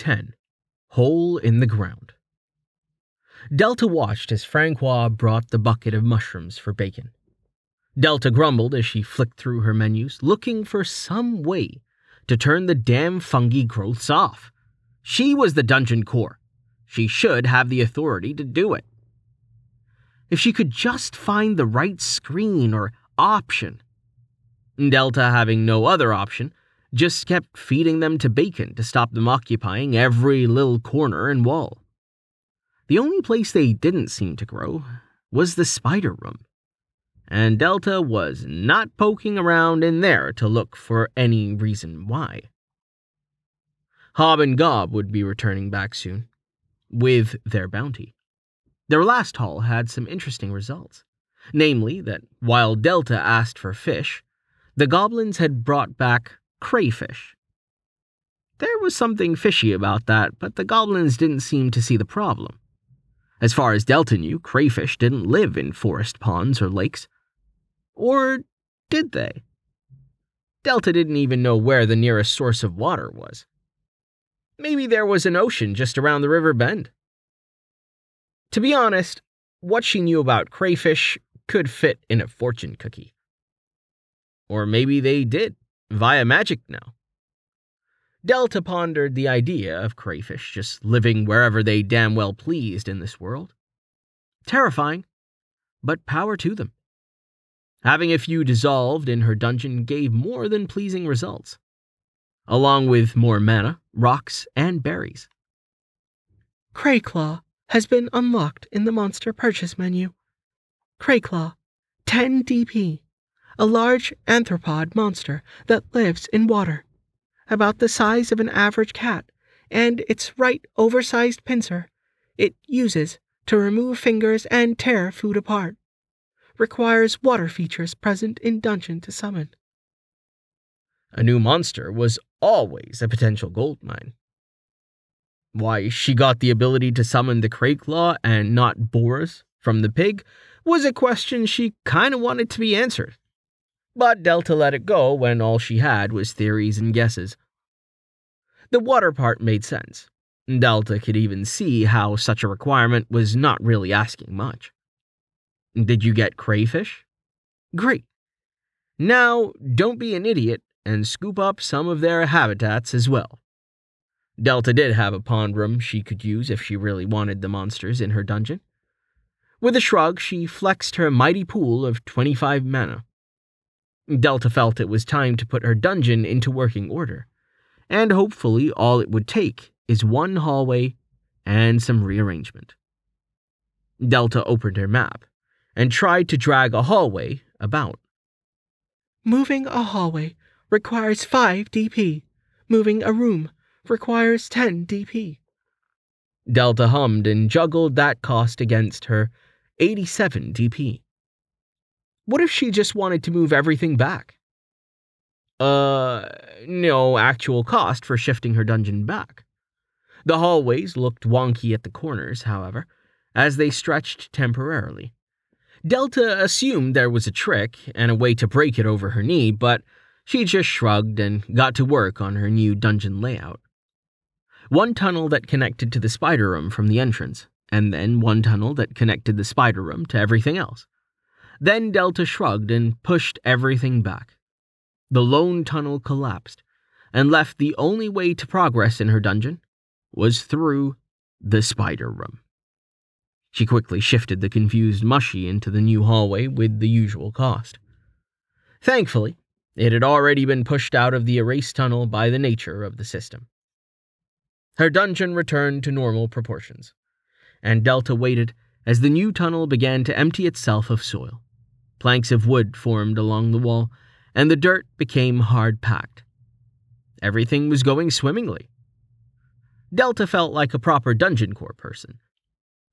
10 Hole in the Ground. Delta watched as Francois brought the bucket of mushrooms for bacon. Delta grumbled as she flicked through her menus, looking for some way to turn the damn fungi growths off. She was the dungeon core. She should have the authority to do it. If she could just find the right screen or option. Delta, having no other option, just kept feeding them to bacon to stop them occupying every little corner and wall. The only place they didn't seem to grow was the spider room, and Delta was not poking around in there to look for any reason why. Hob and Gob would be returning back soon, with their bounty. Their last haul had some interesting results, namely that while Delta asked for fish, the goblins had brought back crayfish. There was something fishy about that, but the goblins didn't seem to see the problem. As far as Delta knew, crayfish didn't live in forest ponds or lakes. Or did they? Delta didn't even know where the nearest source of water was. Maybe there was an ocean just around the river bend. To be honest, what she knew about crayfish could fit in a fortune cookie. Or maybe they did via magic now. Delta pondered the idea of crayfish just living wherever they damn well pleased in this world. Terrifying, but power to them. Having a few dissolved in her dungeon gave more than pleasing results, along with more mana, rocks, and berries. Crayclaw has been unlocked in the monster purchase menu. Crayclaw, 10 DP a large arthropod monster that lives in water, about the size of an average cat, and its right oversized pincer it uses to remove fingers and tear food apart. Requires water features present in dungeon to summon. A new monster was always a potential gold mine. Why she got the ability to summon the Crayclaw and not Boris from the pig was a question she kind of wanted to be answered but Delta let it go when all she had was theories and guesses. The water part made sense. Delta could even see how such a requirement was not really asking much. Did you get crayfish? Great. Now, don't be an idiot and scoop up some of their habitats as well. Delta did have a pond room she could use if she really wanted the monsters in her dungeon. With a shrug, she flexed her mighty pool of 25 mana. Delta felt it was time to put her dungeon into working order, and hopefully all it would take is one hallway and some rearrangement. Delta opened her map and tried to drag a hallway about. Moving a hallway requires 5 DP. Moving a room requires 10 DP. Delta hummed and juggled that cost against her 87 DP. What if she just wanted to move everything back? Uh, no actual cost for shifting her dungeon back. The hallways looked wonky at the corners, however, as they stretched temporarily. Delta assumed there was a trick and a way to break it over her knee, but she just shrugged and got to work on her new dungeon layout. One tunnel that connected to the spider room from the entrance, and then one tunnel that connected the spider room to everything else. Then Delta shrugged and pushed everything back. The lone tunnel collapsed and left the only way to progress in her dungeon was through the spider room. She quickly shifted the confused mushy into the new hallway with the usual cost. Thankfully, it had already been pushed out of the erase tunnel by the nature of the system. Her dungeon returned to normal proportions, and Delta waited as the new tunnel began to empty itself of soil. Planks of wood formed along the wall, and the dirt became hard packed. Everything was going swimmingly. Delta felt like a proper Dungeon Core person.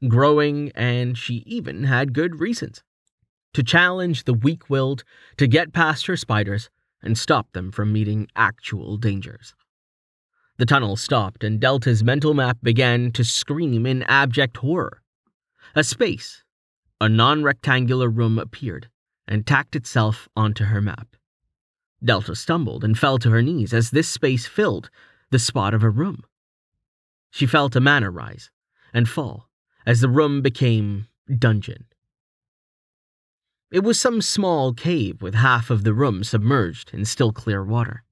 Growing, and she even had good reasons to challenge the weak willed to get past her spiders and stop them from meeting actual dangers. The tunnel stopped, and Delta's mental map began to scream in abject horror. A space, a non rectangular room appeared, and tacked itself onto her map. Delta stumbled and fell to her knees as this space filled the spot of a room. She felt a mana rise and fall as the room became dungeon. It was some small cave with half of the room submerged in still clear water.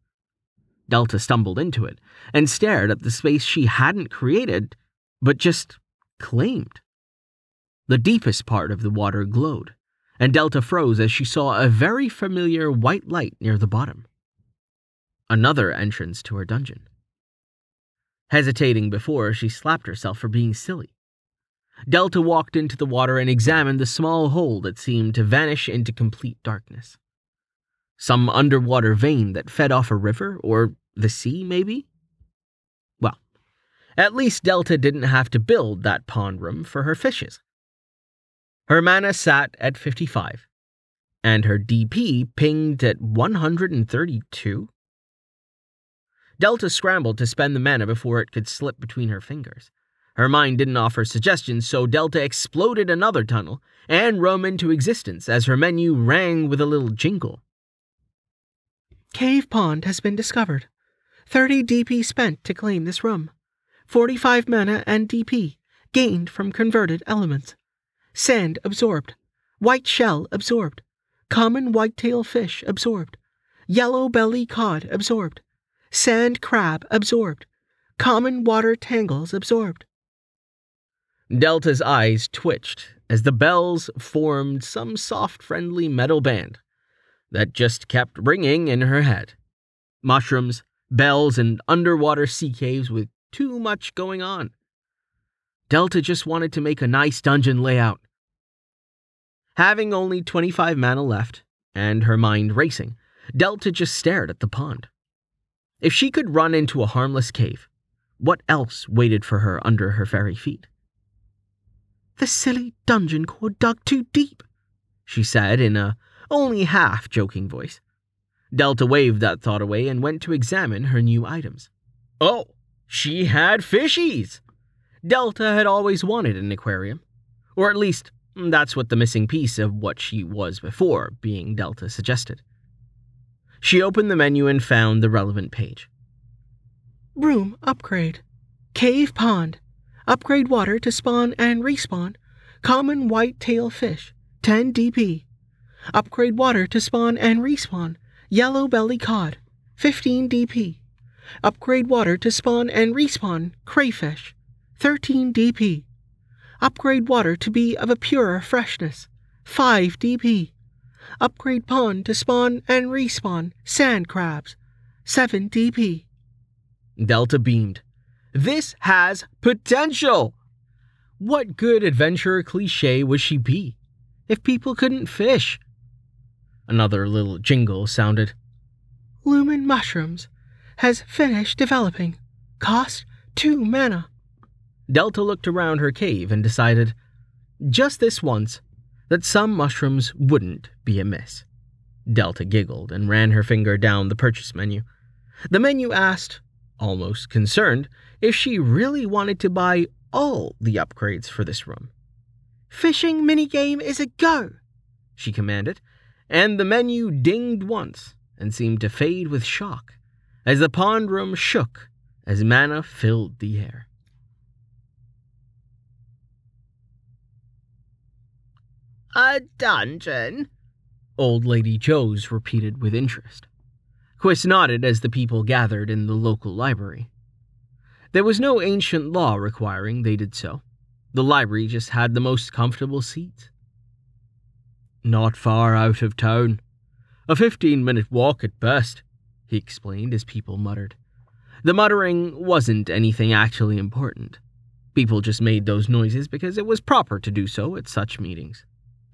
Delta stumbled into it and stared at the space she hadn't created, but just claimed. The deepest part of the water glowed, and Delta froze as she saw a very familiar white light near the bottom. Another entrance to her dungeon. Hesitating before, she slapped herself for being silly. Delta walked into the water and examined the small hole that seemed to vanish into complete darkness. Some underwater vein that fed off a river or the sea, maybe? Well, at least Delta didn't have to build that pond room for her fishes. Her mana sat at 55, and her DP pinged at 132. Delta scrambled to spend the mana before it could slip between her fingers. Her mind didn't offer suggestions, so Delta exploded another tunnel and roam into existence as her menu rang with a little jingle. Cave Pond has been discovered. 30 DP spent to claim this room. 45 mana and DP gained from converted elements. Sand absorbed. White shell absorbed. Common whitetail fish absorbed. Yellow belly cod absorbed. Sand crab absorbed. Common water tangles absorbed. Delta's eyes twitched as the bells formed some soft, friendly metal band that just kept ringing in her head. Mushrooms, bells, and underwater sea caves with too much going on. Delta just wanted to make a nice dungeon layout. Having only 25 mana left, and her mind racing, Delta just stared at the pond. If she could run into a harmless cave, what else waited for her under her very feet? The silly dungeon core dug too deep, she said in a only half joking voice. Delta waved that thought away and went to examine her new items. Oh, she had fishies! Delta had always wanted an aquarium. Or at least, mm, that's what the missing piece of what she was before being Delta suggested. She opened the menu and found the relevant page. Room upgrade. Cave pond. Upgrade water to spawn and respawn. Common white tail fish, 10 DP. Upgrade water to spawn and respawn. Yellow belly cod, 15 DP. Upgrade water to spawn and respawn crayfish, 13 DP. Upgrade water to be of a purer freshness, 5 DP. Upgrade pond to spawn and respawn sand crabs, 7 DP. Delta beamed. This has potential! What good adventurer cliche would she be if people couldn't fish? Another little jingle sounded. Lumen Mushrooms has finished developing. Cost two mana. Delta looked around her cave and decided, just this once, that some mushrooms wouldn't be amiss. Delta giggled and ran her finger down the purchase menu. The menu asked, almost concerned, if she really wanted to buy all the upgrades for this room. Fishing minigame is a go, she commanded, and the menu dinged once and seemed to fade with shock as the pond room shook as mana filled the air. A dungeon? Old Lady Joes repeated with interest. Quiss nodded as the people gathered in the local library. There was no ancient law requiring they did so. The library just had the most comfortable seats. Not far out of town. A fifteen minute walk at best, he explained as people muttered. The muttering wasn't anything actually important. People just made those noises because it was proper to do so at such meetings.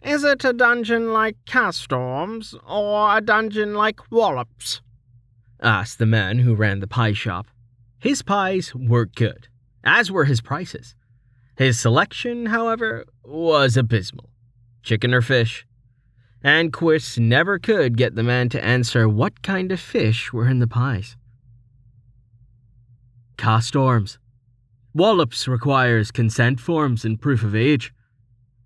Is it a dungeon like Castorms, or a dungeon like Wallops? asked the man who ran the pie shop. His pies were good, as were his prices. His selection, however, was abysmal chicken or fish. And Quiss never could get the man to answer what kind of fish were in the pies. Castorms. Wallops requires consent forms and proof of age.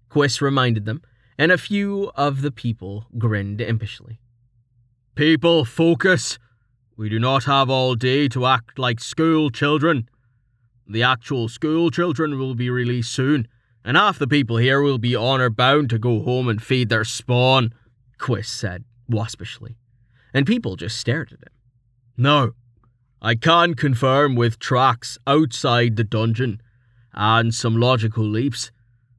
Quiss reminded them, and a few of the people grinned impishly. People, focus! We do not have all day to act like school children. The actual school children will be released soon, and half the people here will be honour bound to go home and feed their spawn, Quiss said waspishly, and people just stared at him. No, I can confirm with tracks outside the dungeon and some logical leaps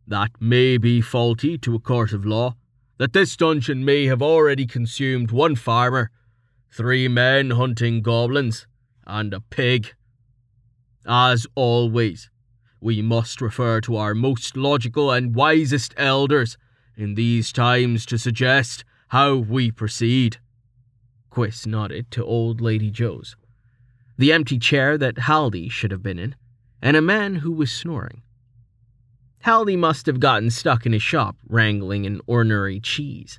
that may be faulty to a court of law that this dungeon may have already consumed one farmer, three men hunting goblins, and a pig. As always, we must refer to our most logical and wisest elders in these times to suggest how we proceed. Quiss nodded to old Lady Joe's, the empty chair that Haldy should have been in, and a man who was snoring. Haldy must have gotten stuck in his shop wrangling an ornery cheese.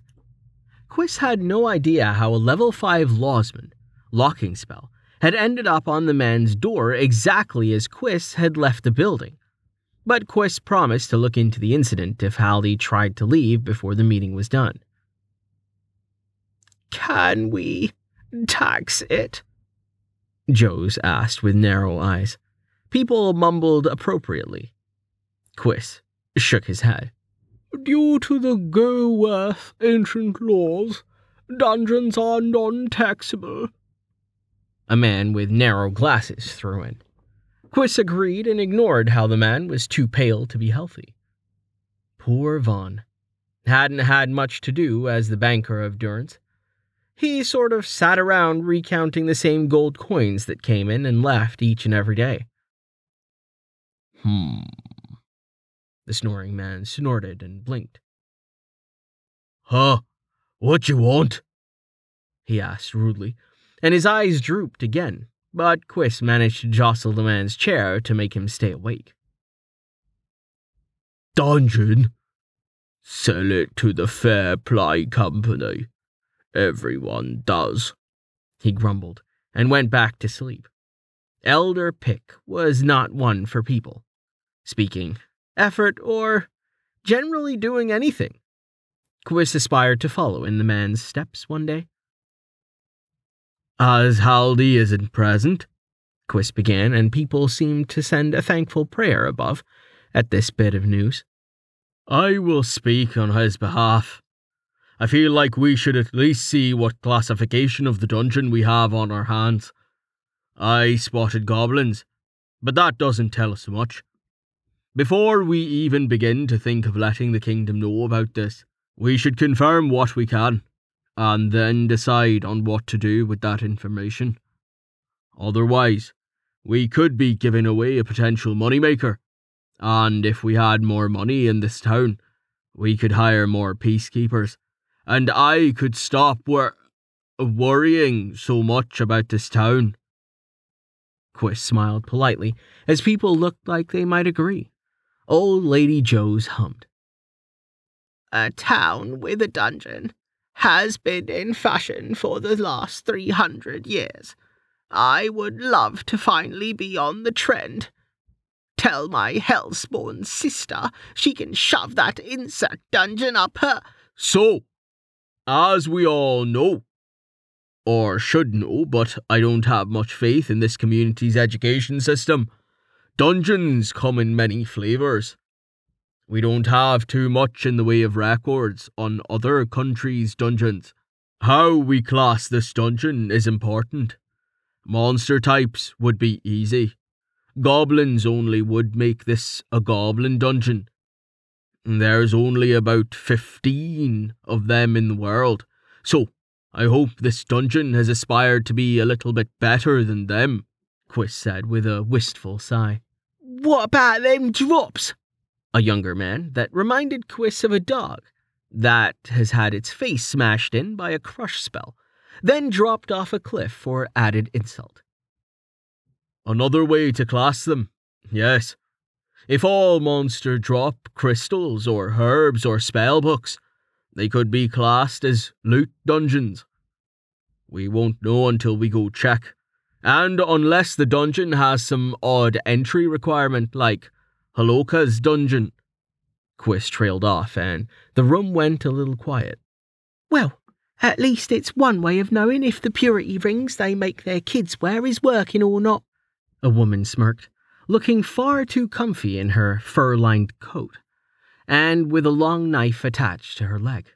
Quiss had no idea how a level 5 lawsman, locking spell, had ended up on the man's door exactly as Quiss had left the building. But Quiss promised to look into the incident if Haldy tried to leave before the meeting was done. Can we tax it? Joe's asked with narrow eyes. People mumbled appropriately. Quiss shook his head. Due to the Goworth ancient laws, dungeons are non taxable. A man with narrow glasses threw in. Quiss agreed and ignored how the man was too pale to be healthy. Poor Vaughn. Hadn't had much to do as the banker of Durance. He sort of sat around recounting the same gold coins that came in and left each and every day. Hmm. The snoring man snorted and blinked. Huh? What you want? He asked rudely, and his eyes drooped again, but Quiss managed to jostle the man's chair to make him stay awake. Dungeon? Sell it to the Fair Play Company. Everyone does, he grumbled, and went back to sleep. Elder Pick was not one for people. Speaking effort, or generally doing anything. Quiss aspired to follow in the man's steps one day. As Haldy isn't present, Quiss began, and people seemed to send a thankful prayer above at this bit of news. I will speak on his behalf. I feel like we should at least see what classification of the dungeon we have on our hands. I spotted goblins, but that doesn't tell us much. Before we even begin to think of letting the kingdom know about this, we should confirm what we can, and then decide on what to do with that information. Otherwise, we could be giving away a potential moneymaker, and if we had more money in this town, we could hire more peacekeepers, and I could stop wor- worrying so much about this town. Quiss smiled politely as people looked like they might agree. Old Lady Joe's hummed. A town with a dungeon has been in fashion for the last three hundred years. I would love to finally be on the trend. Tell my hellspawn sister she can shove that insect dungeon up her. So, as we all know, or should know, but I don't have much faith in this community's education system. Dungeons come in many flavours. We don't have too much in the way of records on other countries' dungeons. How we class this dungeon is important. Monster types would be easy. Goblins only would make this a goblin dungeon. There's only about 15 of them in the world, so I hope this dungeon has aspired to be a little bit better than them, Quiss said with a wistful sigh. What about them drops? A younger man that reminded Quiss of a dog that has had its face smashed in by a crush spell, then dropped off a cliff for added insult. Another way to class them, yes. If all monster drop crystals or herbs or spell books, they could be classed as loot dungeons. We won't know until we go check. And unless the dungeon has some odd entry requirement like Haloka's dungeon. Quiss trailed off, and the room went a little quiet. Well, at least it's one way of knowing if the purity rings they make their kids wear is working or not. A woman smirked, looking far too comfy in her fur lined coat, and with a long knife attached to her leg.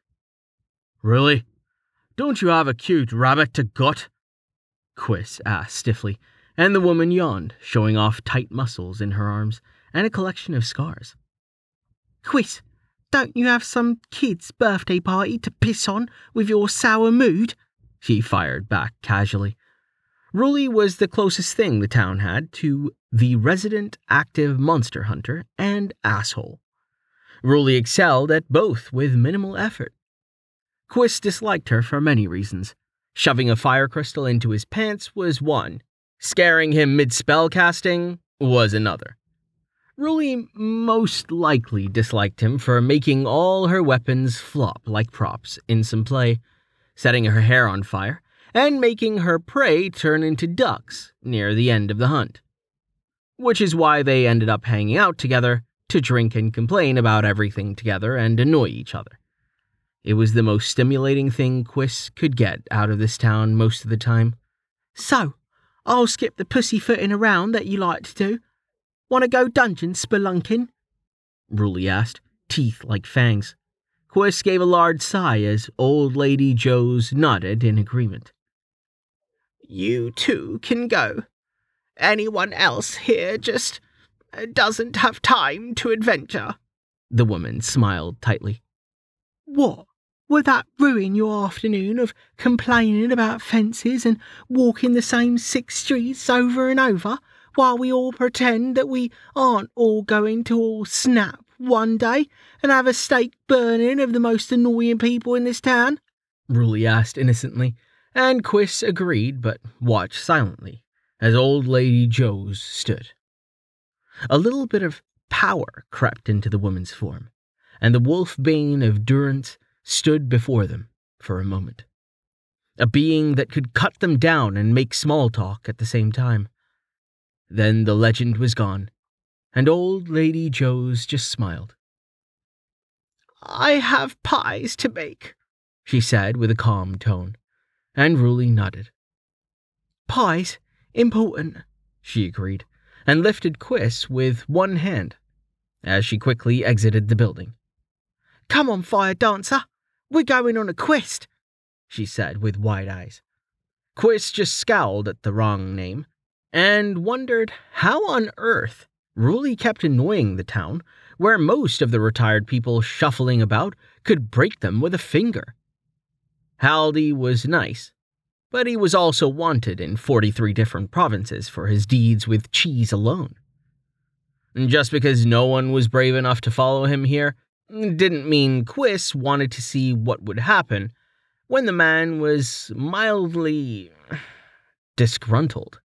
Really? Don't you have a cute rabbit to gut? Quiss asked stiffly, and the woman yawned, showing off tight muscles in her arms and a collection of scars. Quiss, don't you have some kid's birthday party to piss on with your sour mood? She fired back casually. Ruli was the closest thing the town had to the resident active monster hunter and asshole. Ruli excelled at both with minimal effort. Quiss disliked her for many reasons. Shoving a fire crystal into his pants was one, scaring him mid spell casting was another. Ruli most likely disliked him for making all her weapons flop like props in some play, setting her hair on fire, and making her prey turn into ducks near the end of the hunt. Which is why they ended up hanging out together to drink and complain about everything together and annoy each other. It was the most stimulating thing Quiss could get out of this town most of the time. So, I'll skip the pussyfooting around that you like to do. Want to go dungeon spelunking? Ruli asked, teeth like fangs. Quiss gave a large sigh as old lady Joes nodded in agreement. You too can go. Anyone else here just uh, doesn't have time to adventure. The woman smiled tightly. What? Would that ruin your afternoon of complaining about fences and walking the same six streets over and over while we all pretend that we aren't all going to all snap one day and have a stake burning of the most annoying people in this town? Ruli asked innocently, and Quiss agreed but watched silently as old lady Joes stood. A little bit of power crept into the woman's form, and the wolf bane of Durance stood before them for a moment. A being that could cut them down and make small talk at the same time. Then the legend was gone, and old Lady Joes just smiled. I have pies to make, she said with a calm tone, and Ruli nodded. Pies? Important, she agreed, and lifted Quiss with one hand as she quickly exited the building. Come on, fire dancer, we're going on a quest, she said with wide eyes. Quiss just scowled at the wrong name and wondered how on earth Ruli kept annoying the town where most of the retired people shuffling about could break them with a finger. Haldy was nice, but he was also wanted in 43 different provinces for his deeds with cheese alone. And Just because no one was brave enough to follow him here didn't mean Quiss wanted to see what would happen when the man was mildly disgruntled.